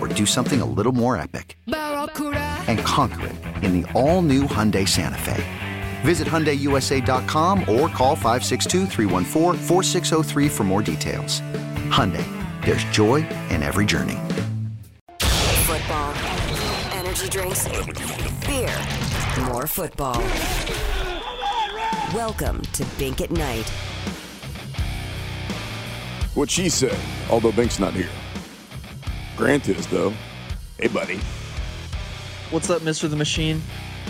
or do something a little more epic? And conquer it in the all-new Hyundai Santa Fe. Visit HyundaiUSA.com or call 562 for more details. Hyundai, there's joy in every journey. Football, energy drinks, beer, more football. Welcome to Bink at Night. What she said, although Bink's not here. Grant is, though. Hey, buddy. What's up, Mr. the Machine?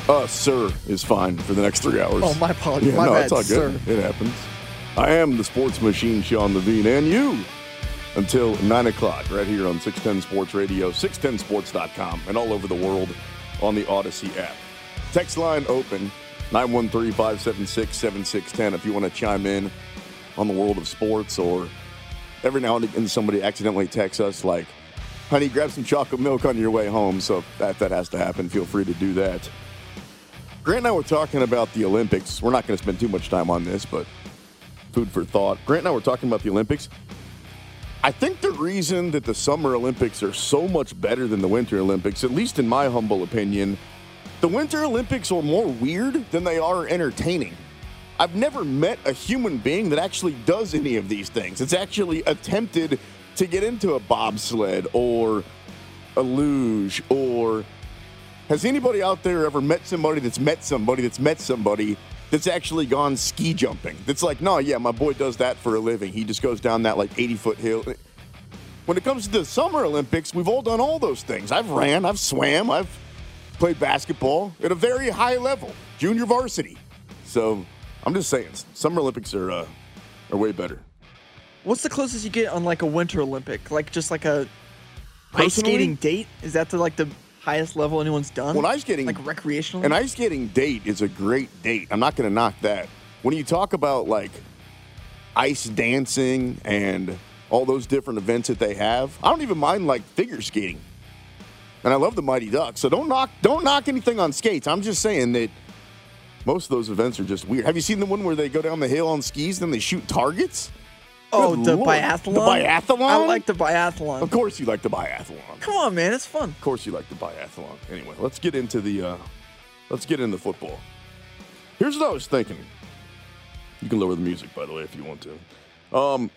Uh, sir is fine for the next three hours. Oh, my apologies. Yeah, my no, bad, it's all sir. good. It happens. I am the sports machine, Sean Levine, and you until 9 o'clock right here on 610 Sports Radio, 610sports.com, and all over the world on the Audacy app. Text line open 913 576 7610 if you want to chime in on the world of sports or every now and again somebody accidentally texts us like, honey, grab some chocolate milk on your way home. So that, that has to happen, feel free to do that. Grant and I were talking about the Olympics. We're not going to spend too much time on this, but food for thought. Grant and I were talking about the Olympics. I think the reason that the Summer Olympics are so much better than the Winter Olympics, at least in my humble opinion, the Winter Olympics are more weird than they are entertaining. I've never met a human being that actually does any of these things. It's actually attempted to get into a bobsled or a luge or has anybody out there ever met somebody that's met somebody that's met somebody that's actually gone ski jumping? That's like, no, yeah, my boy does that for a living. He just goes down that like 80 foot hill. When it comes to the Summer Olympics, we've all done all those things. I've ran, I've swam, I've played basketball at a very high level, junior varsity. So I'm just saying, Summer Olympics are uh, are way better. What's the closest you get on like a Winter Olympic? Like just like a ice Personally? skating date? Is that the like the highest level anyone's done? Well, ice skating, like recreationally. An ice skating date is a great date. I'm not going to knock that. When you talk about like ice dancing and all those different events that they have, I don't even mind like figure skating. And I love the Mighty Ducks. So don't knock don't knock anything on skates. I'm just saying that most of those events are just weird. Have you seen the one where they go down the hill on skis, then they shoot targets? Oh, Good the Lord. biathlon. The biathlon? I like the biathlon. Of course you like the biathlon. Come on, man, it's fun. Of course you like the biathlon. Anyway, let's get into the uh, let's get into football. Here's what I was thinking. You can lower the music, by the way, if you want to. Um,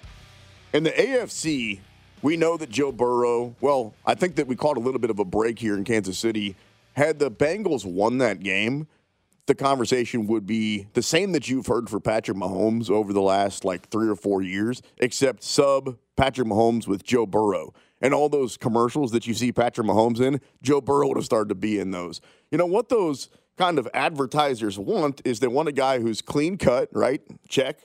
in the AFC, we know that Joe Burrow. Well, I think that we caught a little bit of a break here in Kansas City. Had the Bengals won that game, the conversation would be the same that you've heard for Patrick Mahomes over the last like three or four years, except sub Patrick Mahomes with Joe Burrow. And all those commercials that you see Patrick Mahomes in, Joe Burrow would have started to be in those. You know what those kind of advertisers want is they want a guy who's clean cut, right? Check.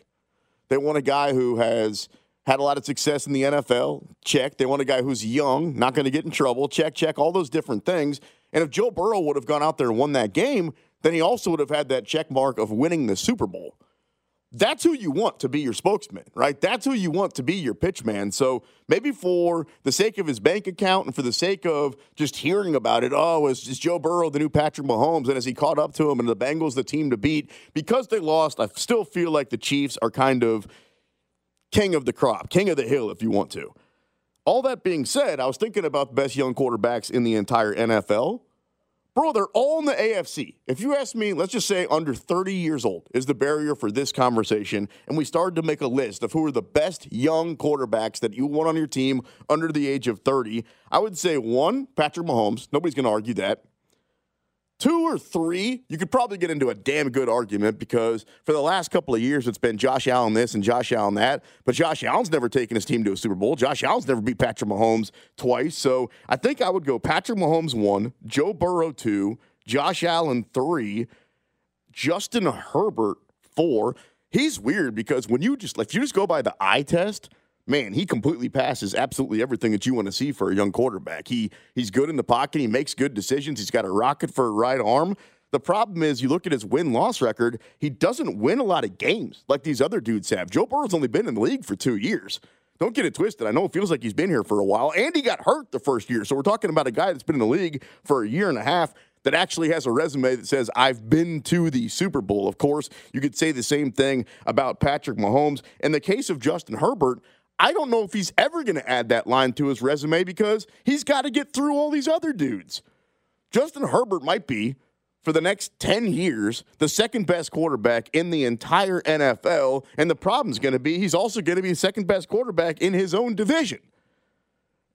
They want a guy who has had a lot of success in the NFL. Check. They want a guy who's young, not going to get in trouble. Check, check, all those different things. And if Joe Burrow would have gone out there and won that game, then he also would have had that check mark of winning the Super Bowl. That's who you want to be your spokesman, right? That's who you want to be your pitch man. So maybe for the sake of his bank account and for the sake of just hearing about it, oh, is, is Joe Burrow the new Patrick Mahomes? And as he caught up to him and the Bengals the team to beat, because they lost, I still feel like the Chiefs are kind of king of the crop, king of the hill, if you want to. all that being said, I was thinking about the best young quarterbacks in the entire NFL. Bro, they're all in the AFC. If you ask me, let's just say under 30 years old is the barrier for this conversation, and we started to make a list of who are the best young quarterbacks that you want on your team under the age of 30, I would say one, Patrick Mahomes. Nobody's going to argue that. Two or three, you could probably get into a damn good argument because for the last couple of years, it's been Josh Allen this and Josh Allen that. But Josh Allen's never taken his team to a Super Bowl. Josh Allen's never beat Patrick Mahomes twice. So I think I would go Patrick Mahomes one, Joe Burrow two, Josh Allen three, Justin Herbert four. He's weird because when you just if you just go by the eye test, man, he completely passes absolutely everything that you want to see for a young quarterback. He he's good in the pocket. He makes good decisions. He's got a rocket for a right arm. The problem is, you look at his win loss record, he doesn't win a lot of games like these other dudes have. Joe Burrow's only been in the league for two years. Don't get it twisted. I know it feels like he's been here for a while, and he got hurt the first year. So we're talking about a guy that's been in the league for a year and a half that actually has a resume that says, I've been to the Super Bowl. Of course, you could say the same thing about Patrick Mahomes. In the case of Justin Herbert, I don't know if he's ever going to add that line to his resume because he's got to get through all these other dudes. Justin Herbert might be, for the next 10 years, the second best quarterback in the entire NFL. And the problem's going to be he's also going to be the second best quarterback in his own division.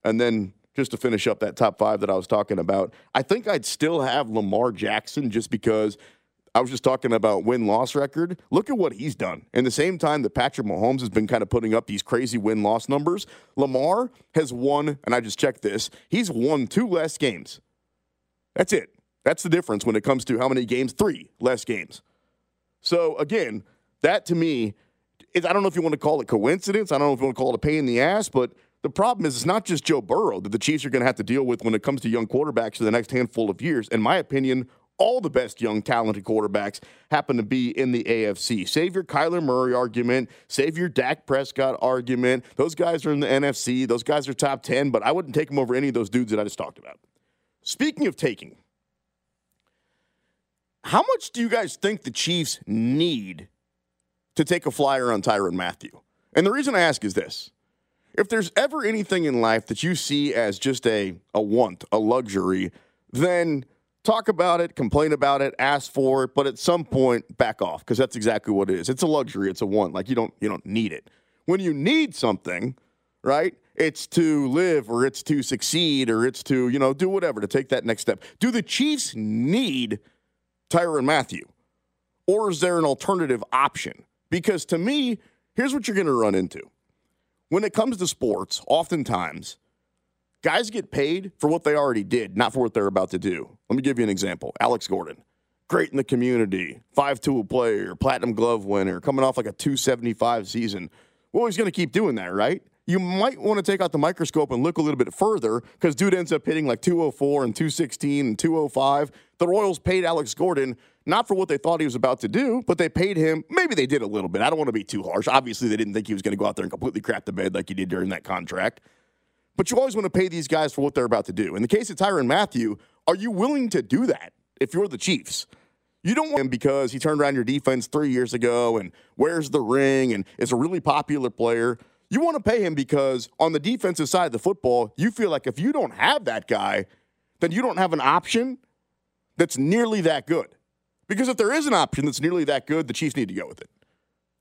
And then just to finish up that top five that I was talking about, I think I'd still have Lamar Jackson just because I was just talking about win loss record. Look at what he's done. In the same time that Patrick Mahomes has been kind of putting up these crazy win loss numbers, Lamar has won, and I just checked this, he's won two less games. That's it. That's the difference when it comes to how many games? Three less games. So again, that to me, is, I don't know if you want to call it coincidence. I don't know if you want to call it a pain in the ass, but the problem is it's not just Joe Burrow that the Chiefs are going to have to deal with when it comes to young quarterbacks for the next handful of years. In my opinion, all the best young talented quarterbacks happen to be in the AFC. Save your Kyler Murray argument, save your Dak Prescott argument. Those guys are in the NFC. Those guys are top 10, but I wouldn't take them over any of those dudes that I just talked about. Speaking of taking, how much do you guys think the Chiefs need to take a flyer on Tyrann Mathieu? And the reason I ask is this. If there's ever anything in life that you see as just a, a want, a luxury, then talk about it, complain about it, ask for it, but at some point back off because that's exactly what it is. It's a luxury, it's a want. Like you don't you don't need it. When you need something, right? It's to live or it's to succeed or it's to, you know, do whatever to take that next step. Do the Chiefs need Tyrann Mathieu? Or is there an alternative option? Because to me, here's what you're going to run into. When it comes to sports, oftentimes guys get paid for what they already did, not for what they're about to do. Let me give you an example. Alex Gordon, great in the community, five tool player, platinum glove winner, coming off like a 275 season. Well, he's going to keep doing that, right? You might want to take out the microscope and look a little bit further because dude ends up hitting like 204 and 216 and 205. The Royals paid Alex Gordon not for what they thought he was about to do, but they paid him. Maybe they did a little bit. I don't want to be too harsh. Obviously, they didn't think he was going to go out there and completely crap the bed like he did during that contract. But you always want to pay these guys for what they're about to do. In the case of Tyrann Mathieu, are you willing to do that if you're the Chiefs? You don't want him because he turned around your defense three years ago and wears the ring and is a really popular player. You want to pay him because on the defensive side of the football, you feel like if you don't have that guy, then you don't have an option that's nearly that good. Because if there is an option that's nearly that good, the Chiefs need to go with it.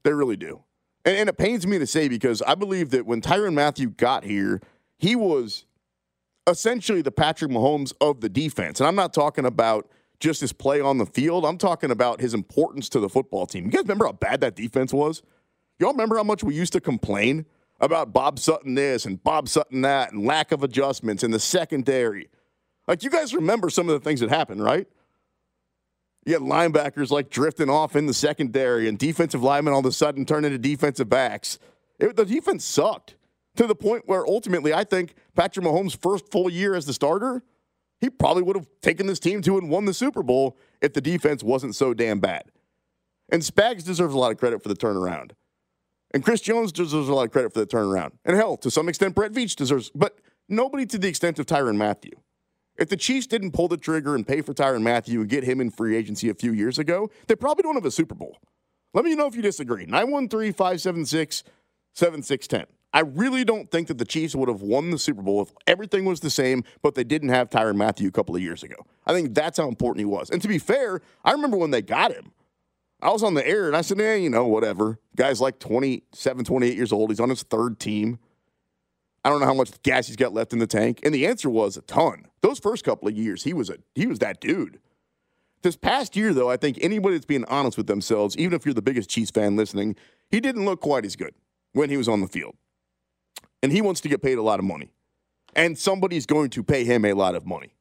They really do. And, and it pains me to say because I believe that when Tyrann Mathieu got here, he was essentially the Patrick Mahomes of the defense. And I'm not talking about just his play on the field. I'm talking about his importance to the football team. You guys remember how bad that defense was? Y'all remember how much we used to complain about Bob Sutton this and Bob Sutton that and lack of adjustments in the secondary? Like, you guys remember some of the things that happened, right? You had linebackers like drifting off in the secondary and defensive linemen all of a sudden turn into defensive backs. It, the defense sucked to the point where ultimately I think Patrick Mahomes' first full year as the starter, he probably would have taken this team to and won the Super Bowl if the defense wasn't so damn bad. And Spags deserves a lot of credit for the turnaround. And Chris Jones deserves a lot of credit for the turnaround. And hell, to some extent, Brett Veach deserves, but nobody to the extent of Tyrann Mathieu. If the Chiefs didn't pull the trigger and pay for Tyrann Mathieu and get him in free agency a few years ago, they probably don't have a Super Bowl. Let me know if you disagree. 913 576 7610. I really don't think that the Chiefs would have won the Super Bowl if everything was the same, but they didn't have Tyrann Mathieu a couple of years ago. I think that's how important he was. And to be fair, I remember when they got him. I was on the air and I said, eh, you know, whatever. Guy's like 27, 28 years old. He's on his third team. I don't know how much gas he's got left in the tank. And the answer was a ton. Those first couple of years, he was a he was that dude. This past year, though, I think anybody that's being honest with themselves, even if you're the biggest Chiefs fan listening, he didn't look quite as good when he was on the field. And he wants to get paid a lot of money. And somebody's going to pay him a lot of money.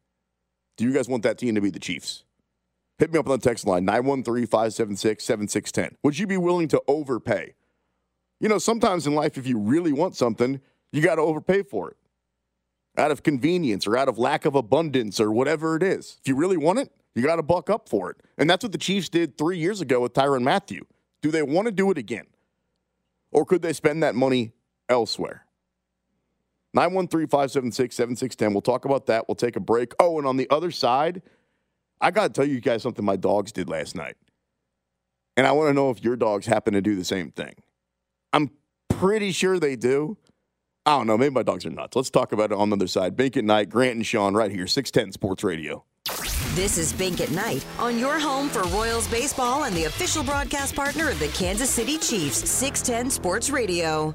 Do you guys want that team to be the Chiefs? Hit me up on the text line 913 576 7610. Would you be willing to overpay? You know, sometimes in life, if you really want something, you got to overpay for it out of convenience or out of lack of abundance or whatever it is. If you really want it, you got to buck up for it. And that's what the Chiefs did three years ago with Tyrann Mathieu. Do they want to do it again? Or could they spend that money elsewhere? 913 576 7610. We'll talk about that. We'll take a break. Oh, and on the other side, I got to tell you guys something my dogs did last night. And I want to know if your dogs happen to do the same thing. I'm pretty sure they do. I don't know. Maybe my dogs are nuts. Let's talk about it on the other side. Bink at night, Grant and Sean right here, 610 Sports Radio. This is Bink at Night on your home for Royals baseball and the official broadcast partner of the Kansas City Chiefs, 610 Sports Radio.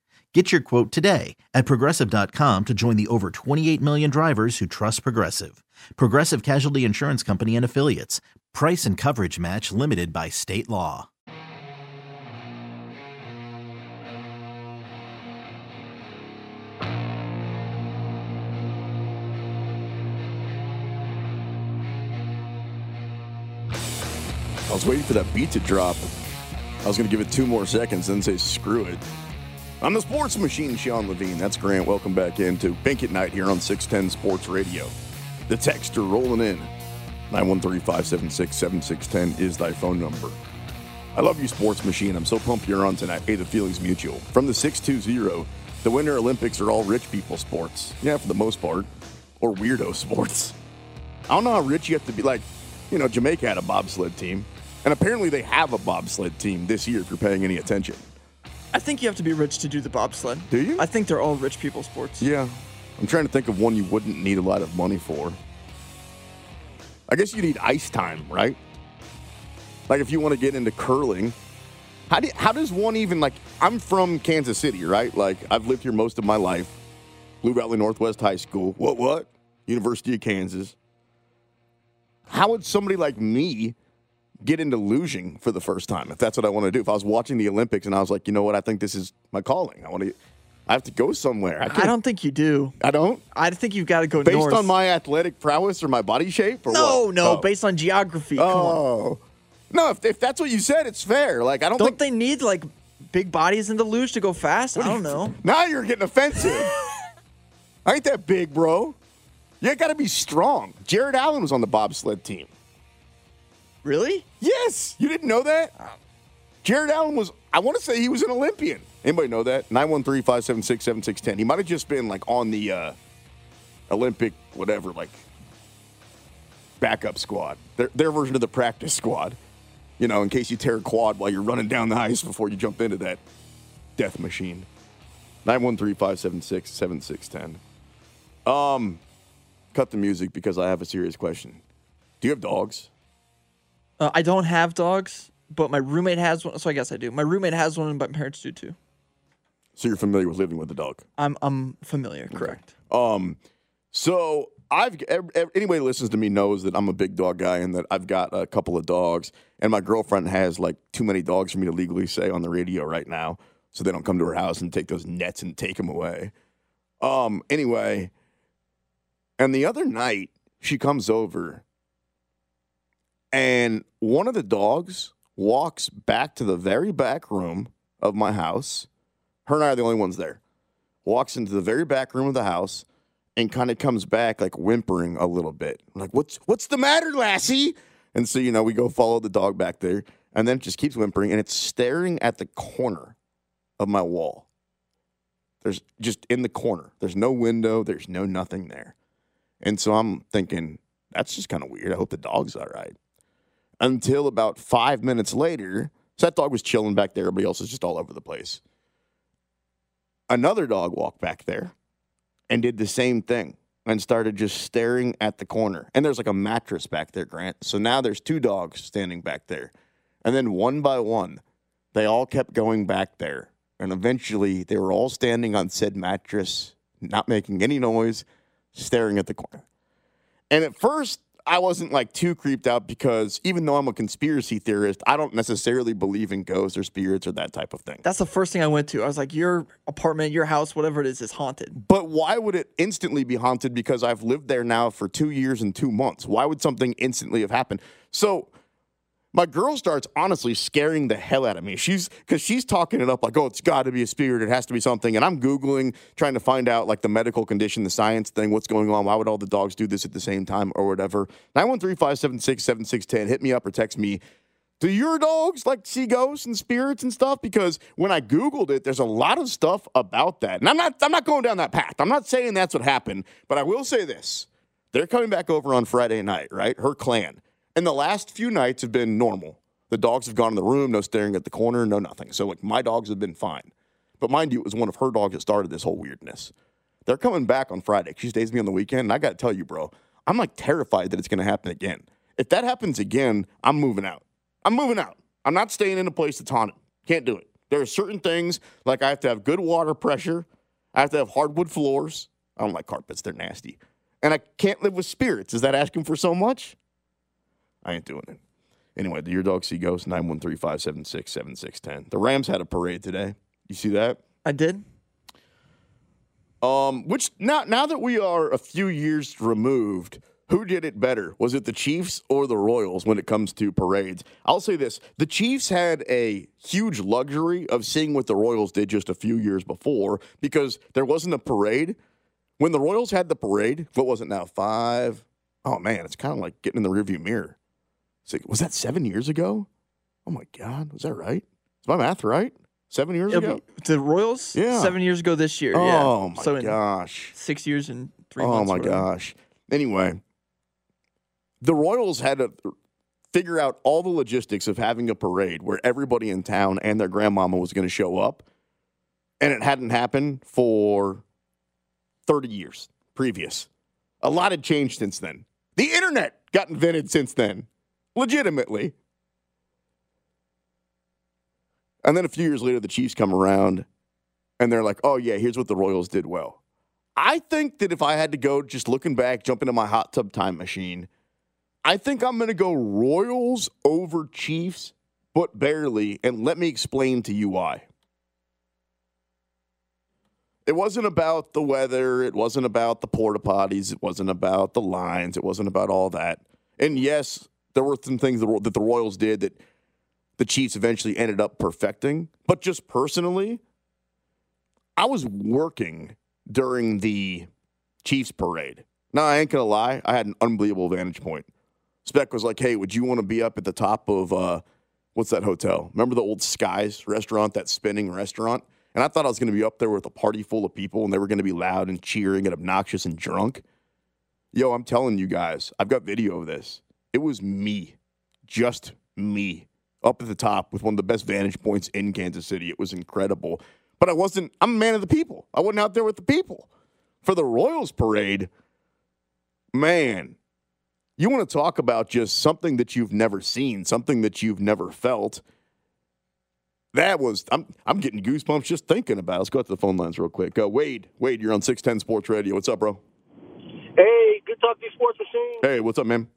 Get your quote today at progressive.com to join the over 28 million drivers who trust Progressive. Progressive Casualty Insurance Company and Affiliates. Price and coverage match limited by state law. I was waiting for that beat to drop. I was going to give it two more seconds, then say screw it. I'm the sports machine, Sean Levine. That's Grant. Welcome back into Bink at Night here on 610 Sports Radio. The texter rolling in. 913-576-7610 is thy phone number. I love you, sports machine. I'm so pumped you're on tonight. Hey, the feelings mutual. From the 620, the Winter Olympics are all rich people sports. Yeah, for the most part. Or weirdo sports. I don't know how rich you have to be. Like, you know, Jamaica had a bobsled team. And apparently they have a bobsled team this year if you're paying any attention. I think you have to be rich to do the bobsled. Do you? I think they're all rich people sports. Yeah. I'm trying to think of one you wouldn't need a lot of money for. I guess you need ice time, right? Like if you want to get into curling, how do how does one even like I'm from Kansas City, right? Like I've lived here most of my life. Blue Valley Northwest High School. What what? University of Kansas. How would somebody like me get into luging for the first time if that's what I want to do? If I was watching the Olympics and I was like, you know what, I think this is my calling. I want to I have to go somewhere. I, I don't think you do. I don't. I think you've got to go Based north. on my athletic prowess or my body shape, or no, what? no, Oh. based on geography. Come on. Oh, no. If, if that's what you said, it's fair. Like I don't, Don't think. they need like big bodies in the luge to go fast? I don't know. Now you're getting offensive. I ain't that big, bro. You got to be strong. Jared Allen was on the bobsled team. Really? Yes, you didn't know that. Jared Allen was. I want to say he was an Olympian. Anybody know that? 913-576-7610. He might have just been like on the uh, Olympic whatever, like backup squad. Their their version of the practice squad. You know, in case you tear a quad while you're running down the ice before you jump into that death machine. 913-576-7610. Um, cut the music because I have a serious question. Do you have dogs? Uh, I don't have dogs, but my roommate has one, so I guess I do. My roommate has one, and my parents do too. So you're familiar with living with a dog? I'm I'm familiar. Correct. Um, so I've ev- ev- anybody who listens to me knows that I'm a big dog guy and that I've got a couple of dogs, and my girlfriend has like too many dogs for me to legally say on the radio right now, so they don't come to her house and take those nets and take them away. Um, anyway, and the other night she comes over, and one of the dogs walks back to the very back room of my house. Her and I are the only ones there walks into the very back room of the house and kind of comes back like whimpering a little bit. I'm like, what's what's the matter, Lassie? And so, you know, we go follow the dog back there, and then it just keeps whimpering, and it's staring at the corner of my wall. There's just in the corner. There's no window, there's no nothing there. And so I'm thinking, that's just kind of weird. I hope the dog's all right. Until about five minutes later, so that dog was chilling back there. Everybody else is just all over the place another dog walked back there and did the same thing and started just staring at the corner. And there's like a mattress back there, Grant. So now there's two dogs standing back there. And then one by one, they all kept going back there. And eventually they were all standing on said mattress, not making any noise, staring at the corner. And at first, I wasn't like too creeped out because even though I'm a conspiracy theorist, I don't necessarily believe in ghosts or spirits or that type of thing. That's the first thing I went to. I was like, your apartment, your house, whatever it is, is haunted. But why would it instantly be haunted? Because I've lived there now for two years and two months. Why would something instantly have happened? So my girl starts honestly scaring the hell out of me. She's because she's talking it up like, oh, it's got to be a spirit. It has to be something. And I'm Googling, trying to find out like the medical condition, the science thing, what's going on. Why would all the dogs do this at the same time or whatever? 913 576 7610. Hit me up or text me. Do your dogs like see ghosts and spirits and stuff? Because when I Googled it, there's a lot of stuff about that. And I'm not I'm not going down that path. I'm not saying that's what happened, but I will say this. They're coming back over on Friday night, right? Her clan. And the last few nights have been normal. The dogs have gone in the room, no staring at the corner, no nothing. So like my dogs have been fine. But mind you, it was one of her dogs that started this whole weirdness. They're coming back on Friday. She stays with me on the weekend, and I got to tell you, bro, I'm like terrified that it's going to happen again. If that happens again, I'm moving out. I'm moving out. I'm not staying in a place that's haunted. Can't do it. There are certain things like I have to have good water pressure. I have to have hardwood floors. I don't like carpets; they're nasty. And I can't live with spirits. Is that asking for so much? I ain't doing it. Anyway, the your dog see ghosts? 913 576 7610. The Rams had a parade today. You see that? I did. Um, which now now that we are a few years removed, who did it better? Was it the Chiefs or the Royals when it comes to parades? I'll say this: the Chiefs had a huge luxury of seeing what the Royals did just a few years before because there wasn't a parade. When the Royals had the parade, what was it now? Five? Oh man, it's kind of like getting in the rearview mirror. So, was that seven years ago? Oh my God, was that right? Is my math right? Seven years It'll ago? be- the Royals, Yeah. seven years ago this year. Oh yeah. my so gosh. six years and three Oh months. Oh my gosh. Anyway, the Royals had to figure out all the logistics of having a parade where everybody in town and their grandmama was going to show up. And it hadn't happened for 30 years previous. A lot had changed since then. The internet got invented since then, legitimately. And then a few years later, the Chiefs come around and they're like, oh, yeah, here's what the Royals did well. I think that if I had to go just looking back, jump into my hot tub time machine, I think I'm going to go Royals over Chiefs, but barely. And let me explain to you why. It wasn't about the weather. It wasn't about the porta potties. It wasn't about the lines. It wasn't about all that. And yes, there were some things that the Royals did that the Chiefs eventually ended up perfecting. But just personally, I was working during the Chiefs parade. Now, I ain't going to lie, I had an unbelievable vantage point. Spec was like, hey, would you want to be up at the top of, uh, what's that hotel? Remember the old Skies restaurant, that spinning restaurant? And I thought I was going to be up there with a party full of people and they were going to be loud and cheering and obnoxious and drunk. Yo, I'm telling you guys, I've got video of this. It was me, just me, up at the top with one of the best vantage points in Kansas City. It was incredible. But I wasn't, I'm a man of the people. I wasn't out there with the people. For the Royals parade, man, you want to talk about just something that you've never seen, something that you've never felt. That was I'm I'm getting goosebumps just thinking about. It. Let's go out to the phone lines real quick. Uh, Wade, Wade, you're on 610 Sports Radio. What's up, bro? Hey, good talk to you, Sports Machine. Hey, what's up, man?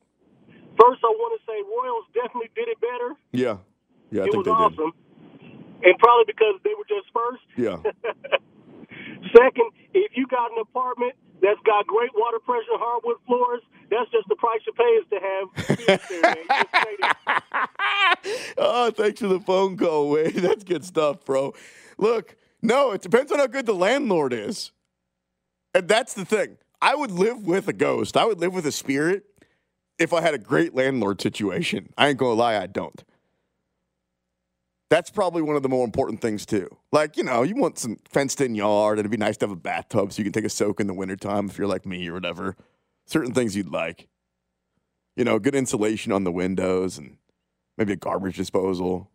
First, I want to say Royals definitely did it better. Yeah, yeah, I it think was they awesome, did. and probably because they were just first. Yeah. Second, if you got an apartment that's got great water pressure hardwood floors, that's just the price you pay is to have. oh, thanks for the phone call, Wade. That's good stuff, bro. Look, no, it depends on how good the landlord is. And that's the thing. I would live with a ghost. I would live with a spirit if I had a great landlord situation. I ain't gonna lie, I don't. That's probably one of the more important things too. Like, you know, you want some fenced in yard, and it'd be nice to have a bathtub so you can take a soak in the wintertime if you're like me or whatever certain things you'd like. You know, good insulation on the windows and maybe a garbage disposal.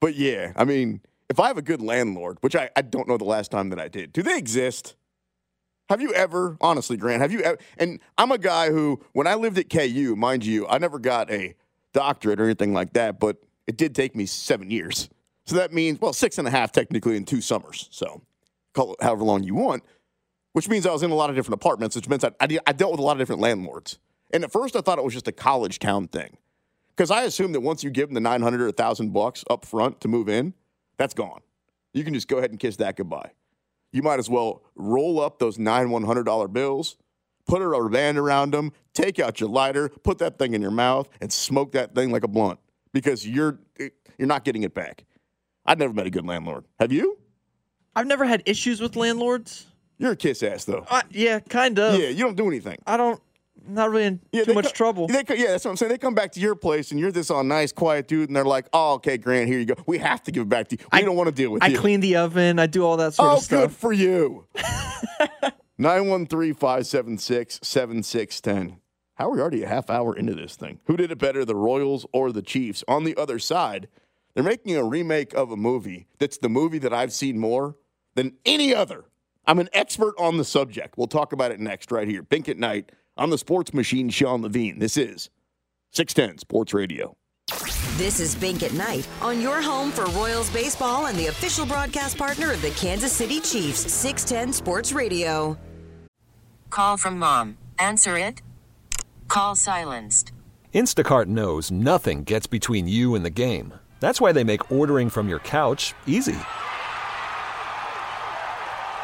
But yeah, I mean, if I have a good landlord, which I, I don't know the last time that I did, do they exist? Have you ever, honestly, Grant, have you ever? And I'm a guy who, when I lived at KU, mind you, I never got a doctorate or anything like that, but it did take me seven years. So that means, well, six and a half technically in two summers. So call it however long you want which means I was in a lot of different apartments, which means I, I, dealt with a lot of different landlords. And at first, I thought it was just a college town thing, because I assumed that once you give them the nine hundred or thousand bucks up front to move in, that's gone. You can just go ahead and kiss that goodbye. You might as well roll up those nine one hundred dollar bills, put a rubber band around them, take out your lighter, put that thing in your mouth, and smoke that thing like a blunt, because you're you're not getting it back. I've never met a good landlord. Have you? I've never had issues with landlords. You're a kiss ass though. Uh, yeah, kind of. Yeah, you don't do anything. I don't. Not really in yeah, too much co- trouble. They, yeah, that's what I'm saying. They come back to your place and you're this all nice, quiet dude, and they're like, "Oh, okay, Grant, here you go. We have to give it back to you. We I, don't want to deal with I you." I clean the oven. I do all that sort oh, of stuff. good for you. 913-576-7610. How are we already a half hour into this thing? Who did it better, the Royals or the Chiefs? On the other side, they're making a remake of a movie that's the movie that I've seen more than any other I'm an expert on the subject. We'll talk about it next, right here. Bink at Night on the sports machine, Sean Levine. This is 610 Sports Radio. This is Bink at Night on your home for Royals baseball and the official broadcast partner of the Kansas City Chiefs, 610 Sports Radio. Call from mom. Answer it. Call silenced. Instacart knows nothing gets between you and the game. That's why they make ordering from your couch easy.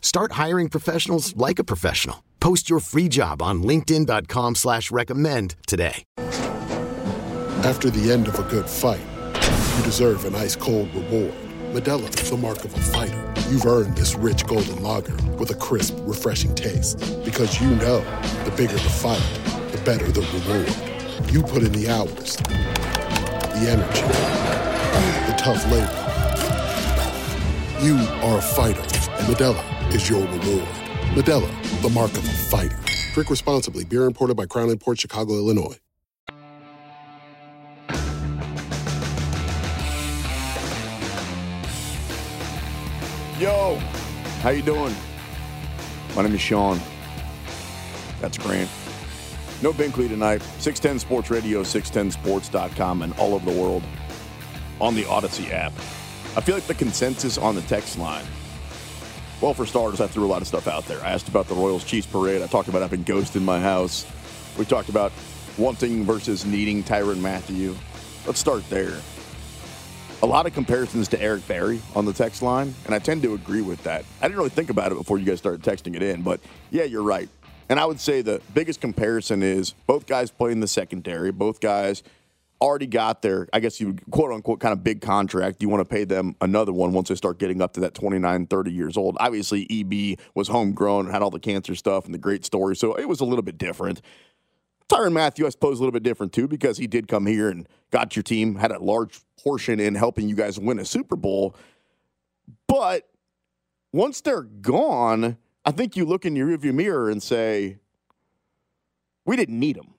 Start hiring professionals like a professional. Post your free job on LinkedIn.com slash recommend today. After the end of a good fight, you deserve an ice cold reward. Modelo is the mark of a fighter. You've earned this rich golden lager with a crisp, refreshing taste. Because you know the bigger the fight, the better the reward. You put in the hours, the energy, the tough labor. You are a fighter, and Modelo is your reward. Modelo, the mark of a fighter. Drink responsibly. Beer imported by Crown Port Chicago, Illinois. Yo, how you doing? My name is Sean. That's Grant. No Binkley tonight. 610 Sports Radio, 610sports.com, and all over the world on the Audacy app. I feel like the consensus on the text line. Well, for starters, I threw a lot of stuff out there. I asked about the Royals Chiefs parade. I talked about having ghost in my house. We talked about wanting versus needing Tyrann Mathieu. Let's start there. A lot of comparisons to Eric Berry on the text line, and I tend to agree with that. I didn't really think about it before you guys started texting it in, but yeah, you're right. And I would say the biggest comparison is both guys play in the secondary, both guys already got their, I guess you would quote unquote kind of big contract. You want to pay them another one once they start getting up to that 29, 30 years old. Obviously, EB was homegrown, and had all the cancer stuff and the great story, so it was a little bit different. Tyrann Mathieu, I suppose, a little bit different too because he did come here and got your team, had a large portion in helping you guys win a Super Bowl. But once they're gone, I think you look in your rearview mirror and say, we didn't need them.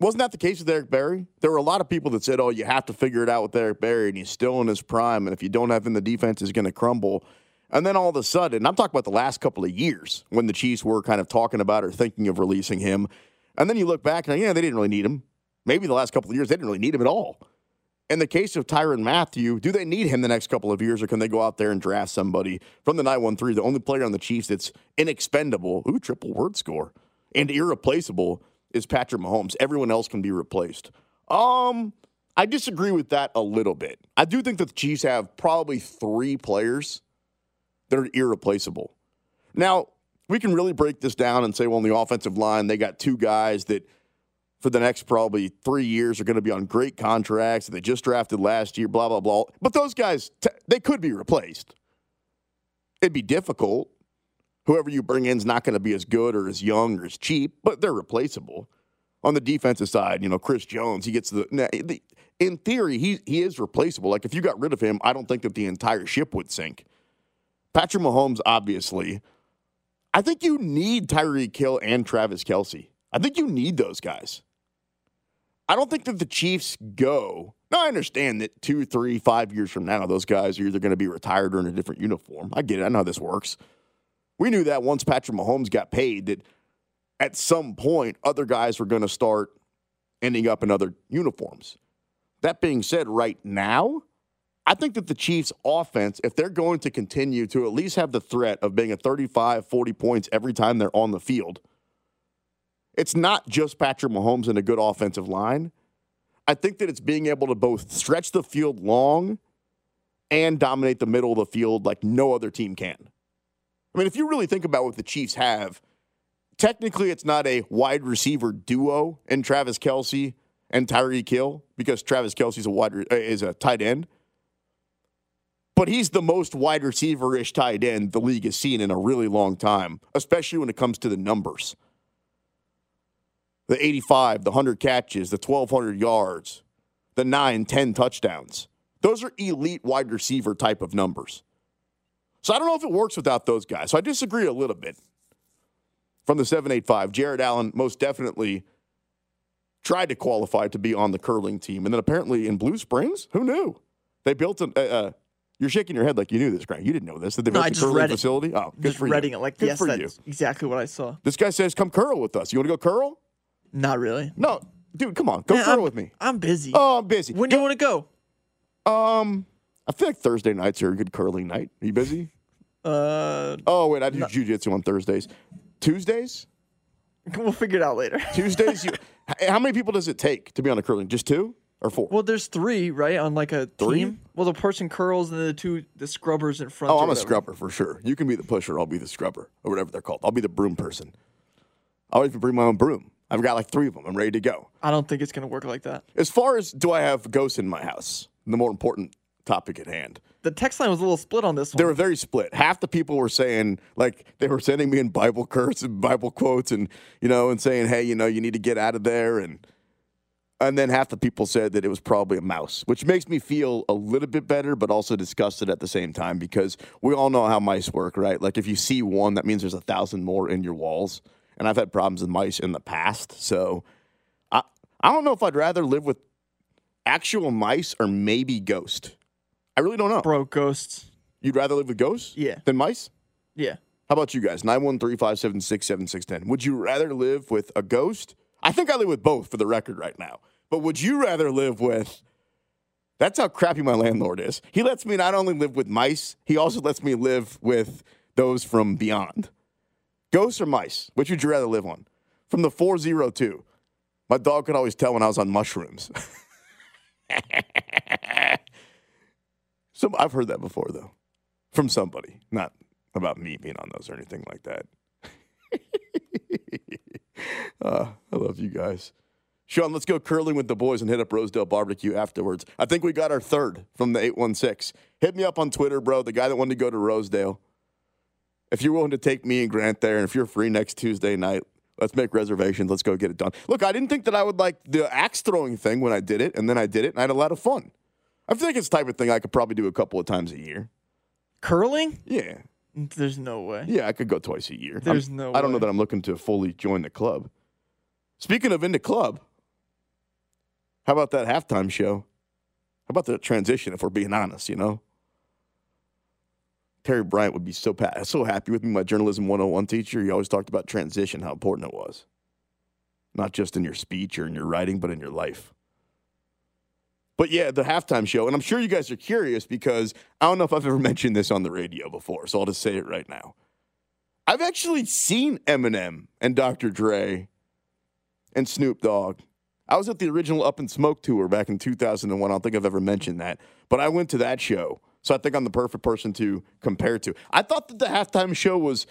Wasn't that the case with Eric Berry? There were a lot of people that said, oh, you have to figure it out with Eric Berry, and he's still in his prime, and if you don't have him, the defense is going to crumble. And then all of a sudden, I'm talking about the last couple of years when the Chiefs were kind of talking about or thinking of releasing him. And then you look back and, yeah, they didn't really need him. Maybe the last couple of years, they didn't really need him at all. In the case of Tyrann Mathieu, do they need him the next couple of years, or can they go out there and draft somebody from the 913, the only player on the Chiefs that's inexpendable? Ooh, triple word score. And irreplaceable is Patrick Mahomes. Everyone else can be replaced. Um, I disagree with that a little bit. I do think that the Chiefs have probably three players that are irreplaceable. Now, we can really break this down and say, well, on the offensive line, they got two guys that for the next probably three years are going to be on great contracts that they just drafted last year, blah, blah, blah. But those guys, they could be replaced. It'd be difficult. Whoever you bring in is not going to be as good or as young or as cheap, but they're replaceable. On the defensive side, you know, Chris Jones, he gets the, the in theory, he, he is replaceable. Like, if you got rid of him, I don't think that the entire ship would sink. Patrick Mahomes, obviously. I think you need Tyreek Hill and Travis Kelce. I think you need those guys. I don't think that the Chiefs go. Now, I understand that two, three, five years from now, those guys are either going to be retired or in a different uniform. I get it. I know how this works. We knew that once Patrick Mahomes got paid, that at some point, other guys were going to start ending up in other uniforms. That being said, right now, I think that the Chiefs' offense, if they're going to continue to at least have the threat of being at 35, 40 points every time they're on the field, it's not just Patrick Mahomes and a good offensive line. I think that it's being able to both stretch the field long and dominate the middle of the field like no other team can. I mean, if you really think about what the Chiefs have, technically it's not a wide receiver duo in Travis Kelce and Tyreek Hill because Travis Kelce's a wide is a tight end. But he's the most wide receiver ish tight end the league has seen in a really long time, especially when it comes to the numbers. The 85, the 100 catches, the 1,200 yards, the 9, 10 touchdowns. Those are elite wide receiver type of numbers. So I don't know if it works without those guys. So I disagree a little bit. From the 785, Jared Allen most definitely tried to qualify to be on the curling team. And then apparently in Blue Springs, who knew? They built an, uh, uh, you're shaking your head like you knew this, Grant. You didn't know this. That they No, built I a curling facility. Oh, good Just for reading you. it like good yes, for you. exactly what I saw. This guy says, "Come curl with us. You want to go curl?" Not really. No, dude, come on, go Man, curl I'm- with me. I'm busy. Oh, I'm busy. When do you want to go? Um, I feel like Thursday nights are a good curling night. Are you busy? Uh, Oh wait, I do jujitsu on Thursdays. Tuesdays? we'll figure it out later. Tuesdays? You, how many people does it take to be on a curling? Just two or four? Well, there's three, right, on like a Three? team. Well, the person curls and the two the scrubbers in front. oh, I'm a scrubber for sure. You can be the pusher. I'll be the scrubber or whatever they're called. I'll be the broom person. I'll even bring my own broom. I've got like three of them. I'm ready to go. I don't think it's gonna work like that. As far as do I have ghosts in my house? The more important topic at hand. The text line was a little split on this one. They were very split. Half the people were saying, like, they were sending me in Bible curse and Bible quotes and, you know, and saying, hey, you know, you need to get out of there. And And then half the people said that it was probably a mouse, which makes me feel a little bit better, but also disgusted at the same time because we all know how mice work, right? Like if you see one, that means there's a thousand more in your walls. And I've had problems with mice in the past. So I, I don't know if I'd rather live with actual mice or maybe ghost. I really don't know. Bro, ghosts. You'd rather live with ghosts? Yeah. Than mice? Yeah. How about you guys? 913 576 7610. Would you rather live with a ghost? I think I live with both for the record right now. But would you rather live with. That's how crappy my landlord is. He lets me not only live with mice, he also lets me live with those from beyond. Ghosts or mice? Which would you rather live on? From the 402. My dog could always tell when I was on mushrooms. Some, I've heard that before, though, from somebody, not about me being on those or anything like that. uh, I love you guys. Sean, let's go curling with the boys and hit up Rosedale Barbecue afterwards. I think we got our third from the 816. Hit me up on Twitter, bro, the guy that wanted to go to Rosedale. If you're willing to take me and Grant there, and if you're free next Tuesday night, let's make reservations. Let's go get it done. Look, I didn't think that I would like the axe throwing thing when I did it, and then I did it, and I had a lot of fun. I feel like it's the type of thing I could probably do a couple of times a year. Curling? Yeah. There's no way. Yeah, I could go twice a year. There's I'm- no I don't know that I'm looking to fully join the club. Speaking of in the club, how about that halftime show? How about the transition, if we're being honest, you know? Terry Bryant would be so pa- so happy with me, my journalism 101 teacher. He always talked about transition, how important it was. Not just in your speech or in your writing, but in your life. But yeah, the halftime show, and I'm sure you guys are curious because I don't know if I've ever mentioned this on the radio before, so I'll just say it right now. I've actually seen Eminem and Dr. Dre and Snoop Dogg. I was at the original Up in Smoke tour back in 2001. I don't think I've ever mentioned that, but I went to that show, so I think I'm the perfect person to compare to. I thought that the halftime show was.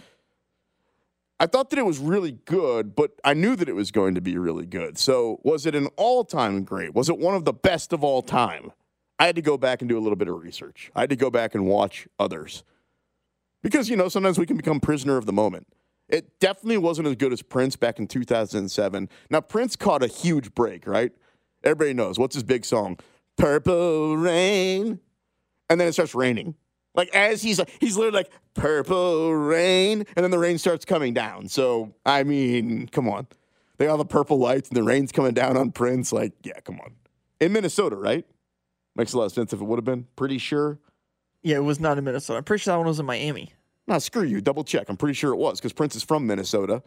I thought that it was really good, but I knew that it was going to be really good. So, was it an all time great? Was it one of the best of all time? I had to go back and do a little bit of research. I had to go back and watch others. Because, you know, sometimes we can become prisoner of the moment. It definitely wasn't as good as Prince back in 2007. Now, Prince caught a huge break, right? Everybody knows. What's his big song? Purple Rain. And then it starts raining. Like, as he's like, he's literally like, Purple Rain. And then the rain starts coming down. So, I mean, come on. They all the purple lights and the rain's coming down on Prince. Like, yeah, come on. In Minnesota, right? Makes a lot of sense if it would have been. Pretty sure. Yeah, it was not in Minnesota. I'm pretty sure that one was in Miami. Nah, screw you. Double check. I'm pretty sure it was because Prince is from Minnesota.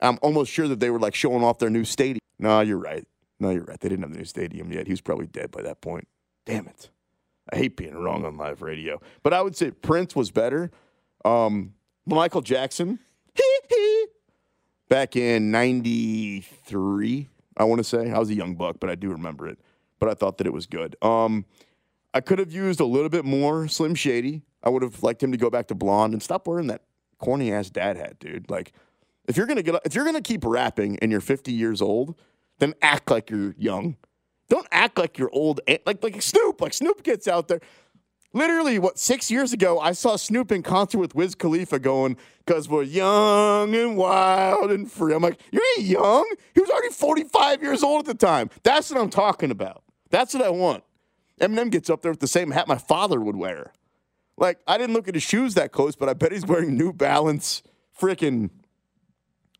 I'm almost sure that they were like showing off their new stadium. No, you're right. No, you're right. They didn't have the new stadium yet. He was probably dead by that point. Damn it. I hate being wrong on live radio. But I would say Prince was better. Um, Michael Jackson, back in 93, I want to say. I was a young buck, but I do remember it. But I thought that it was good. Um, I could have used a little bit more Slim Shady. I would have liked him to go back to blonde and stop wearing that corny ass dad hat, dude. Like, if you're gonna get, if you're gonna keep rapping and you're 50 years old, then act like you're young. Don't act like you're old. Like like Snoop. Like Snoop gets out there. Literally, what six years ago, I saw Snoop in concert with Wiz Khalifa going, "Cause we're young and wild and free." I'm like, you ain't young. He was already 45 years old at the time. That's what I'm talking about. That's what I want. Eminem gets up there with the same hat my father would wear. Like, I didn't look at his shoes that close, but I bet he's wearing New Balance freaking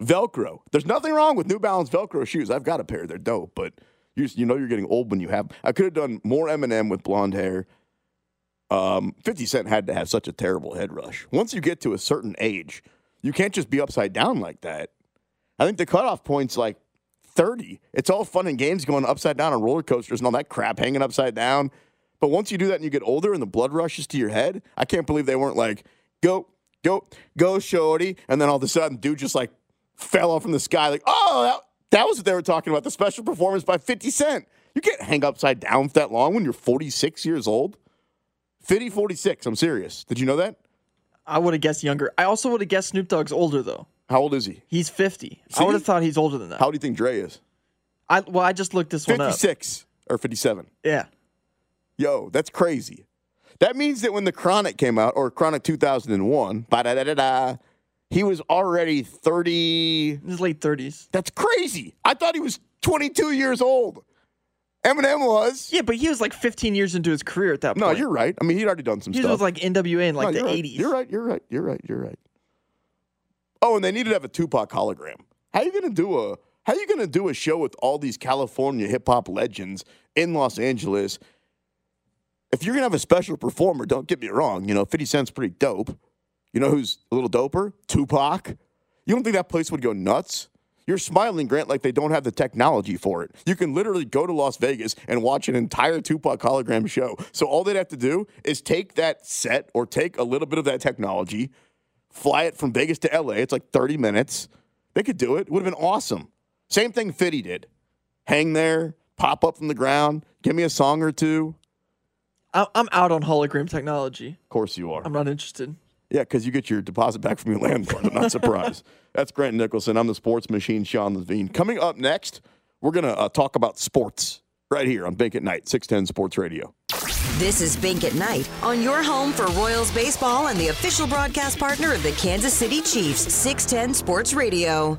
Velcro. There's nothing wrong with New Balance Velcro shoes. I've got a pair. They're dope, but you, you know you're getting old when you have. I could have done more Eminem with blonde hair. Um, 50 Cent had to have such a terrible head rush. Once you get to a certain age, you can't just be upside down like that. I think the cutoff point's like 30. It's all fun and games going upside down on roller coasters and all that crap hanging upside down. But once you do that and you get older and the blood rushes to your head, I can't believe they weren't like, go, go, go, shorty. And then all of a sudden, dude just like fell off from the sky. Like, oh, that, that was what they were talking about. The special performance by 50 Cent. You can't hang upside down for that long when you're 46 years old. 50, 46. I'm serious. Did you know that? I would have guessed younger. I also would have guessed Snoop Dogg's older though. How old is he? He's 50. I would have thought he's older than that. How do you think Dre is? I well, I just looked this one up. 56 or 57. Yeah. Yo, that's crazy. That means that when the Chronic came out, or Chronic 2001, ba-da-da-da-da, he was already 30. His late 30s. That's crazy. I thought he was 22 years old. Eminem was. Yeah, but he was like 15 years into his career at that point. No, you're right. I mean, he'd already done some He stuff. He was like NWA in like No, the you're right. 80s. You're right. You're right. You're right. You're right. Oh, and they needed to have a Tupac hologram. How are you gonna do a How are you gonna do a show with all these California hip hop legends in Los Angeles? If you're gonna have a special performer, don't get me wrong. You know, Fifty Cent's pretty dope. You know who's a little doper? Tupac. You don't think that place would go nuts? You're smiling, Grant, like they don't have the technology for it. You can literally go to Las Vegas and watch an entire Tupac hologram show. So all they'd have to do is take that set or take a little bit of that technology, fly it from Vegas to LA. It's like 30 minutes. They could do it. It would have been awesome. Same thing Fitty did. Hang there, pop up from the ground, give me a song or two. I- I'm out on hologram technology. Of course you are. I'm not interested. Yeah, because you get your deposit back from your landlord. I'm not surprised. That's Grant Nicholson. I'm the sports machine, Sean Levine. Coming up next, we're going to uh, talk about sports right here on Bink at Night, 610 Sports Radio. This is Bink at Night on your home for Royals baseball and the official broadcast partner of the Kansas City Chiefs, 610 Sports Radio.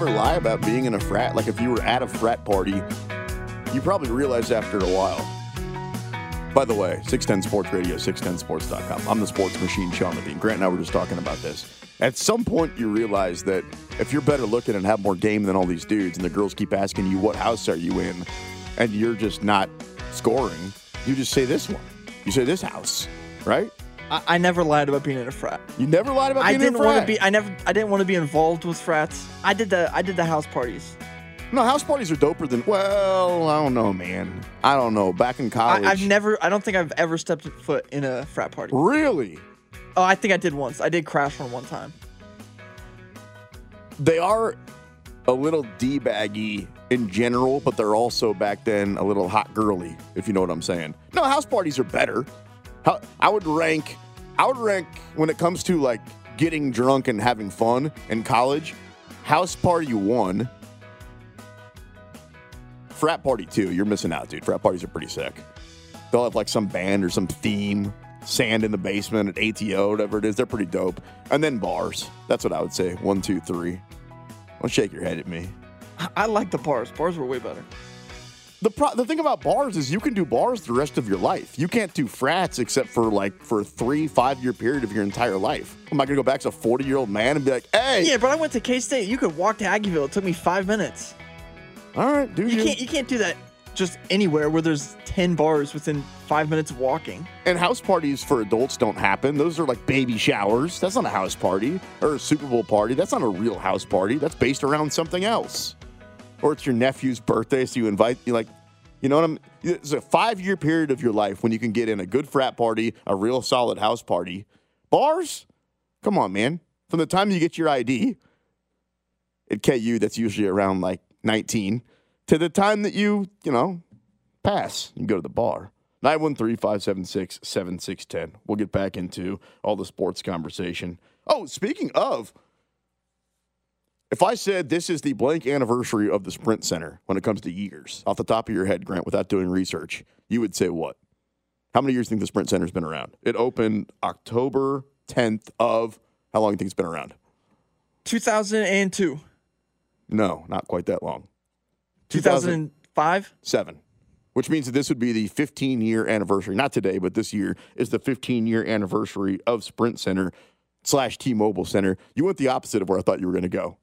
never lie about being in a frat? Like if you were at a frat party, you probably realized after a while. By the way, 610 Sports Radio, 610sports.com. I'm the sports machine, Sean Levine. Grant and I were just talking about this. At some point, you realize that if you're better looking and have more game than all these dudes, and the girls keep asking you, what house are you in? And you're just not scoring, you just say this one. You say this house, right? I, I never lied about being in a frat. You never lied about I being in a didn't want to be. I never. I didn't want to be involved with frats. I did the. I did the house parties. No, house parties are doper than. Well, I don't know, man. I don't know. Back in college, I, I've never. I don't think I've ever stepped foot in a frat party. really. Oh, I think I did once. I did crash one one time. They are a little d-baggy in general, but they're also back then a little hot girly, if you know what I'm saying. No, house parties are better. How- I would rank. I would rank when it comes to like getting drunk and having fun in college. House party one. Frat party two. You're missing out, dude. Frat parties are pretty sick. They'll have like some band or some theme, sand in the basement at ATO, whatever it is. They're pretty dope. And then bars. That's what I would say. One, two, three. Don't shake your head at me. I, I like the bars. Bars were way better. The pro- the thing about bars is you can do bars the rest of your life. You can't do frats except for like for a three, five year period of your entire life. Am I gonna go back to a 40 year old man and be like, hey, Yeah, but I went to K State. You could walk to Aggieville. It took me five minutes. all right, do You you? can't. You can't do that just anywhere where there's ten bars within five minutes of walking. And house parties for adults don't happen. Those are like baby showers. That's not a house party or a Super Bowl party. That's not a real house party. That's based around something else. Or it's your nephew's birthday, so you invite you like, you know what I'm. It's a five year period of your life when you can get in a good frat party, a real solid house party. Bars, come on, man. From the time you get your ID at KU, that's usually around like 19, to the time that you, you know, pass and go to the bar. 913 576 7610. We'll get back into all the sports conversation. Oh, speaking of, if I said this is the blank anniversary of the Sprint Center when it comes to years, off the top of your head, Grant, without doing research, you would say what? How many years do you think the Sprint Center's been around? It opened October 10th of, how long do you think it's been around? 2002, No, not quite that long. 2005. seven, which means that this would be the 15 year anniversary. Not today, but this year is the 15 year anniversary of Sprint Center slash T Mobile Center. You went the opposite of where I thought you were going to go.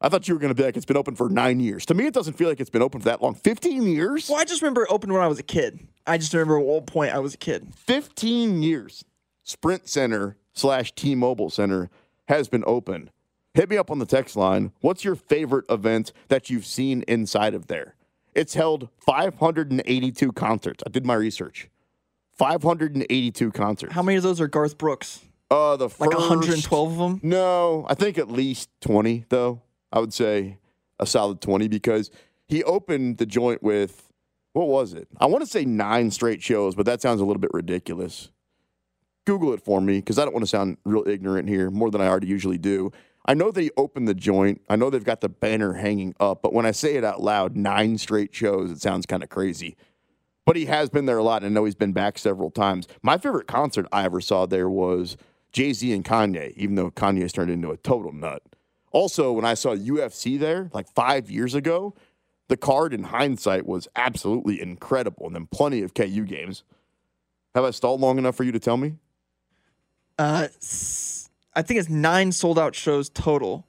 I thought you were going to be like, it's been open for nine years. To me, it doesn't feel like it's been open for that long. 15 years? Well, I just remember it opened when I was a kid. I just remember at what point I was a kid. 15 years. Sprint Center slash T Mobile Center has been open. Hit me up on the text line. What's your favorite event that you've seen inside of there? It's held 582 concerts. I did my research. 582 concerts. How many of those are Garth Brooks? Uh, the first, Like 112 of them? No, I think at least 20 though. I would say a solid 20 because he opened the joint with what was it? I want to say nine straight shows, but that sounds a little bit ridiculous. Google it for me because I don't want to sound real ignorant here, more than I already usually do. I know he opened the joint. I know they've got the banner hanging up, but when I say it out loud, nine straight shows, it sounds kind of crazy. But he has been there a lot, and I know he's been back several times. My favorite concert I ever saw there was Jay Z and Kanye, even though Kanye's turned into a total nut. Also, when I saw UFC there, like five years ago, the card in hindsight was absolutely incredible, and then plenty of KU games. Have I stalled long enough for you to tell me? Uh, I think it's nine sold out shows total.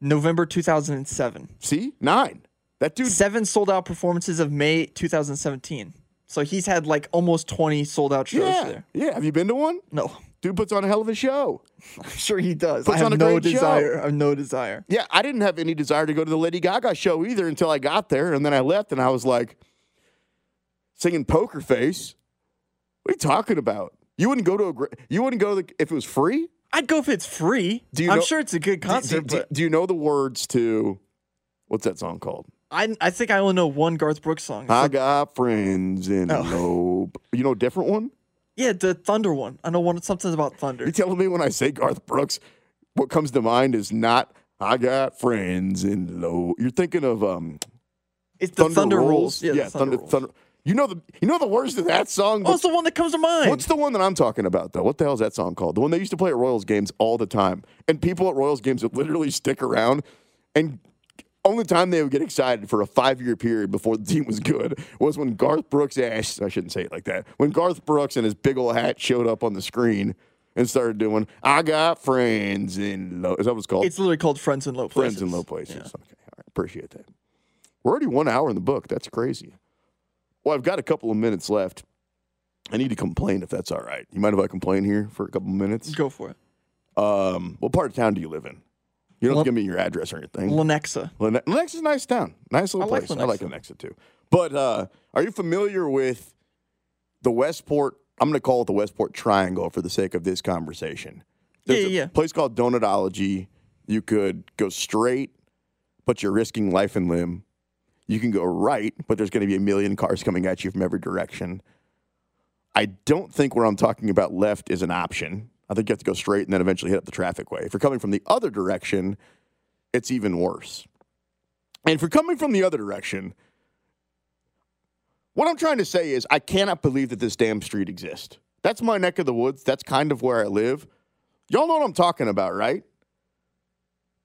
November 2007. See, nine. That dude. Seven sold out performances of May 2017. So he's had like almost 20 sold out shows Yeah, there. yeah. Have you been to one? No. Dude puts on a hell of a show. I'm sure he does. Puts I have on a no great show. desire. I have no desire. Yeah, I didn't have any desire to go to the Lady Gaga show either until I got there, and then I left, and I was like, singing Poker Face. What are you talking about? You wouldn't go to a gr- you wouldn't go to the, if it was free. I'd go if it's free. Do you I'm know- sure it's a good concert, do, do, but do you know the words to what's that song called? I I think I only know one Garth Brooks song. It's I like- got friends in Oh. low. You know a different one? Yeah, the Thunder one. I know one something about Thunder. You're telling me when I say Garth Brooks, what comes to mind is not I got friends in low. You're thinking of um It's the Thunder, Rolls. Yeah, the Thunder, Rolls. Thunder. You know the you know the words to that song. Oh, it's the one that comes to mind. What's the one that I'm talking about though? What the hell is that song called? The one they used to play at Royals games all the time, and people at Royals games would literally stick around, and only time they would get excited for a five year period before the team was good was when Garth Brooks. eh, I shouldn't say it like that. When Garth Brooks and his big old hat showed up on the screen and started doing "I got friends in low." Is that what it's called? It's literally called Friends in Low Places. Friends in low places. Okay, all right, appreciate that. We're already one hour in the book. That's crazy. Well, I've got a couple of minutes left. I need to complain if that's all right. You mind if I complain here for a couple of minutes? Go for it. Um, what part of town do you live in? You don't have to give me your address or anything. Lenexa. Lene- Lenexa's a nice town. Nice little I like place. I like Lenexa. Lenexa too. But uh, are you familiar with the Westport? I'm going to call it the Westport Triangle for the sake of this conversation. Yeah, There's yeah, a yeah. place called Donutology. You could go straight, but you're risking life and limb. You can go right, but there's going to be a million cars coming at you from every direction. I don't think where I'm talking about left is an option. I think you have to go straight and then eventually hit up the traffic way. If you're coming from the other direction, it's even worse. And if you're coming from the other direction, what I'm trying to say is I cannot believe that this damn street exists. That's my neck of the woods. That's kind of where I live. Y'all know what I'm talking about, right?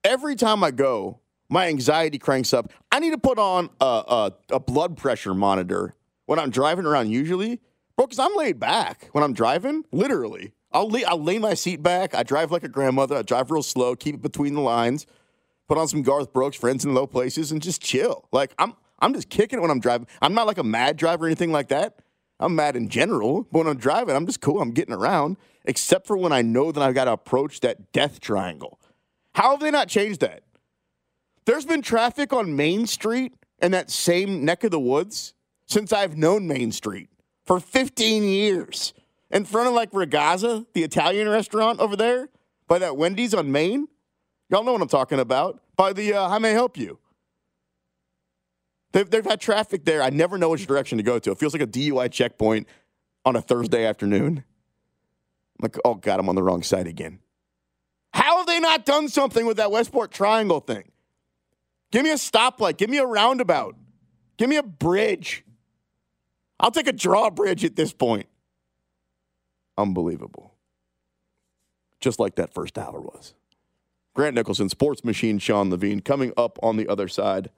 Every time I go, my anxiety cranks up. I need to put on a, a, a blood pressure monitor when I'm driving around usually, bro, because I'm laid back when I'm driving, literally. I'll lay, I'll lay my seat back. I drive like a grandmother. I drive real slow, keep it between the lines, put on some Garth Brooks, Friends in Low Places, and just chill. Like, I'm, I'm just kicking it when I'm driving. I'm not like a mad driver or anything like that. I'm mad in general, but when I'm driving, I'm just cool. I'm getting around, except for when I know that I've got to approach that death triangle. How have they not changed that? There's been traffic on Main Street in that same neck of the woods since I've known Main Street for 15 years. In front of like Ragazza, the Italian restaurant over there, by that Wendy's on Main. Y'all know what I'm talking about. By the uh, How May I Help You? They've, they've had traffic there. I never know which direction to go to. It feels like a DUI checkpoint on a Thursday afternoon. I'm like, oh God, I'm on the wrong side again. How have they not done something with that Westport Triangle thing? Give me a stoplight. Give me a roundabout. Give me a bridge. I'll take a drawbridge at this point. Unbelievable. Just like that first hour was. Grant Nicholson, Sports Machine, Sean Levine, coming up on the other side.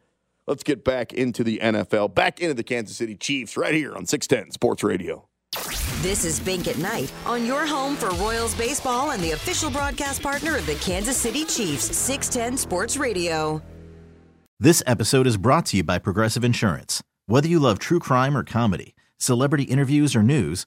Let's get back into the NFL, back into the Kansas City Chiefs, right here on 610 Sports Radio. This is Bink at Night on your home for Royals baseball and the official broadcast partner of the Kansas City Chiefs, 610 Sports Radio. This episode is brought to you by Progressive Insurance. Whether you love true crime or comedy, celebrity interviews or news,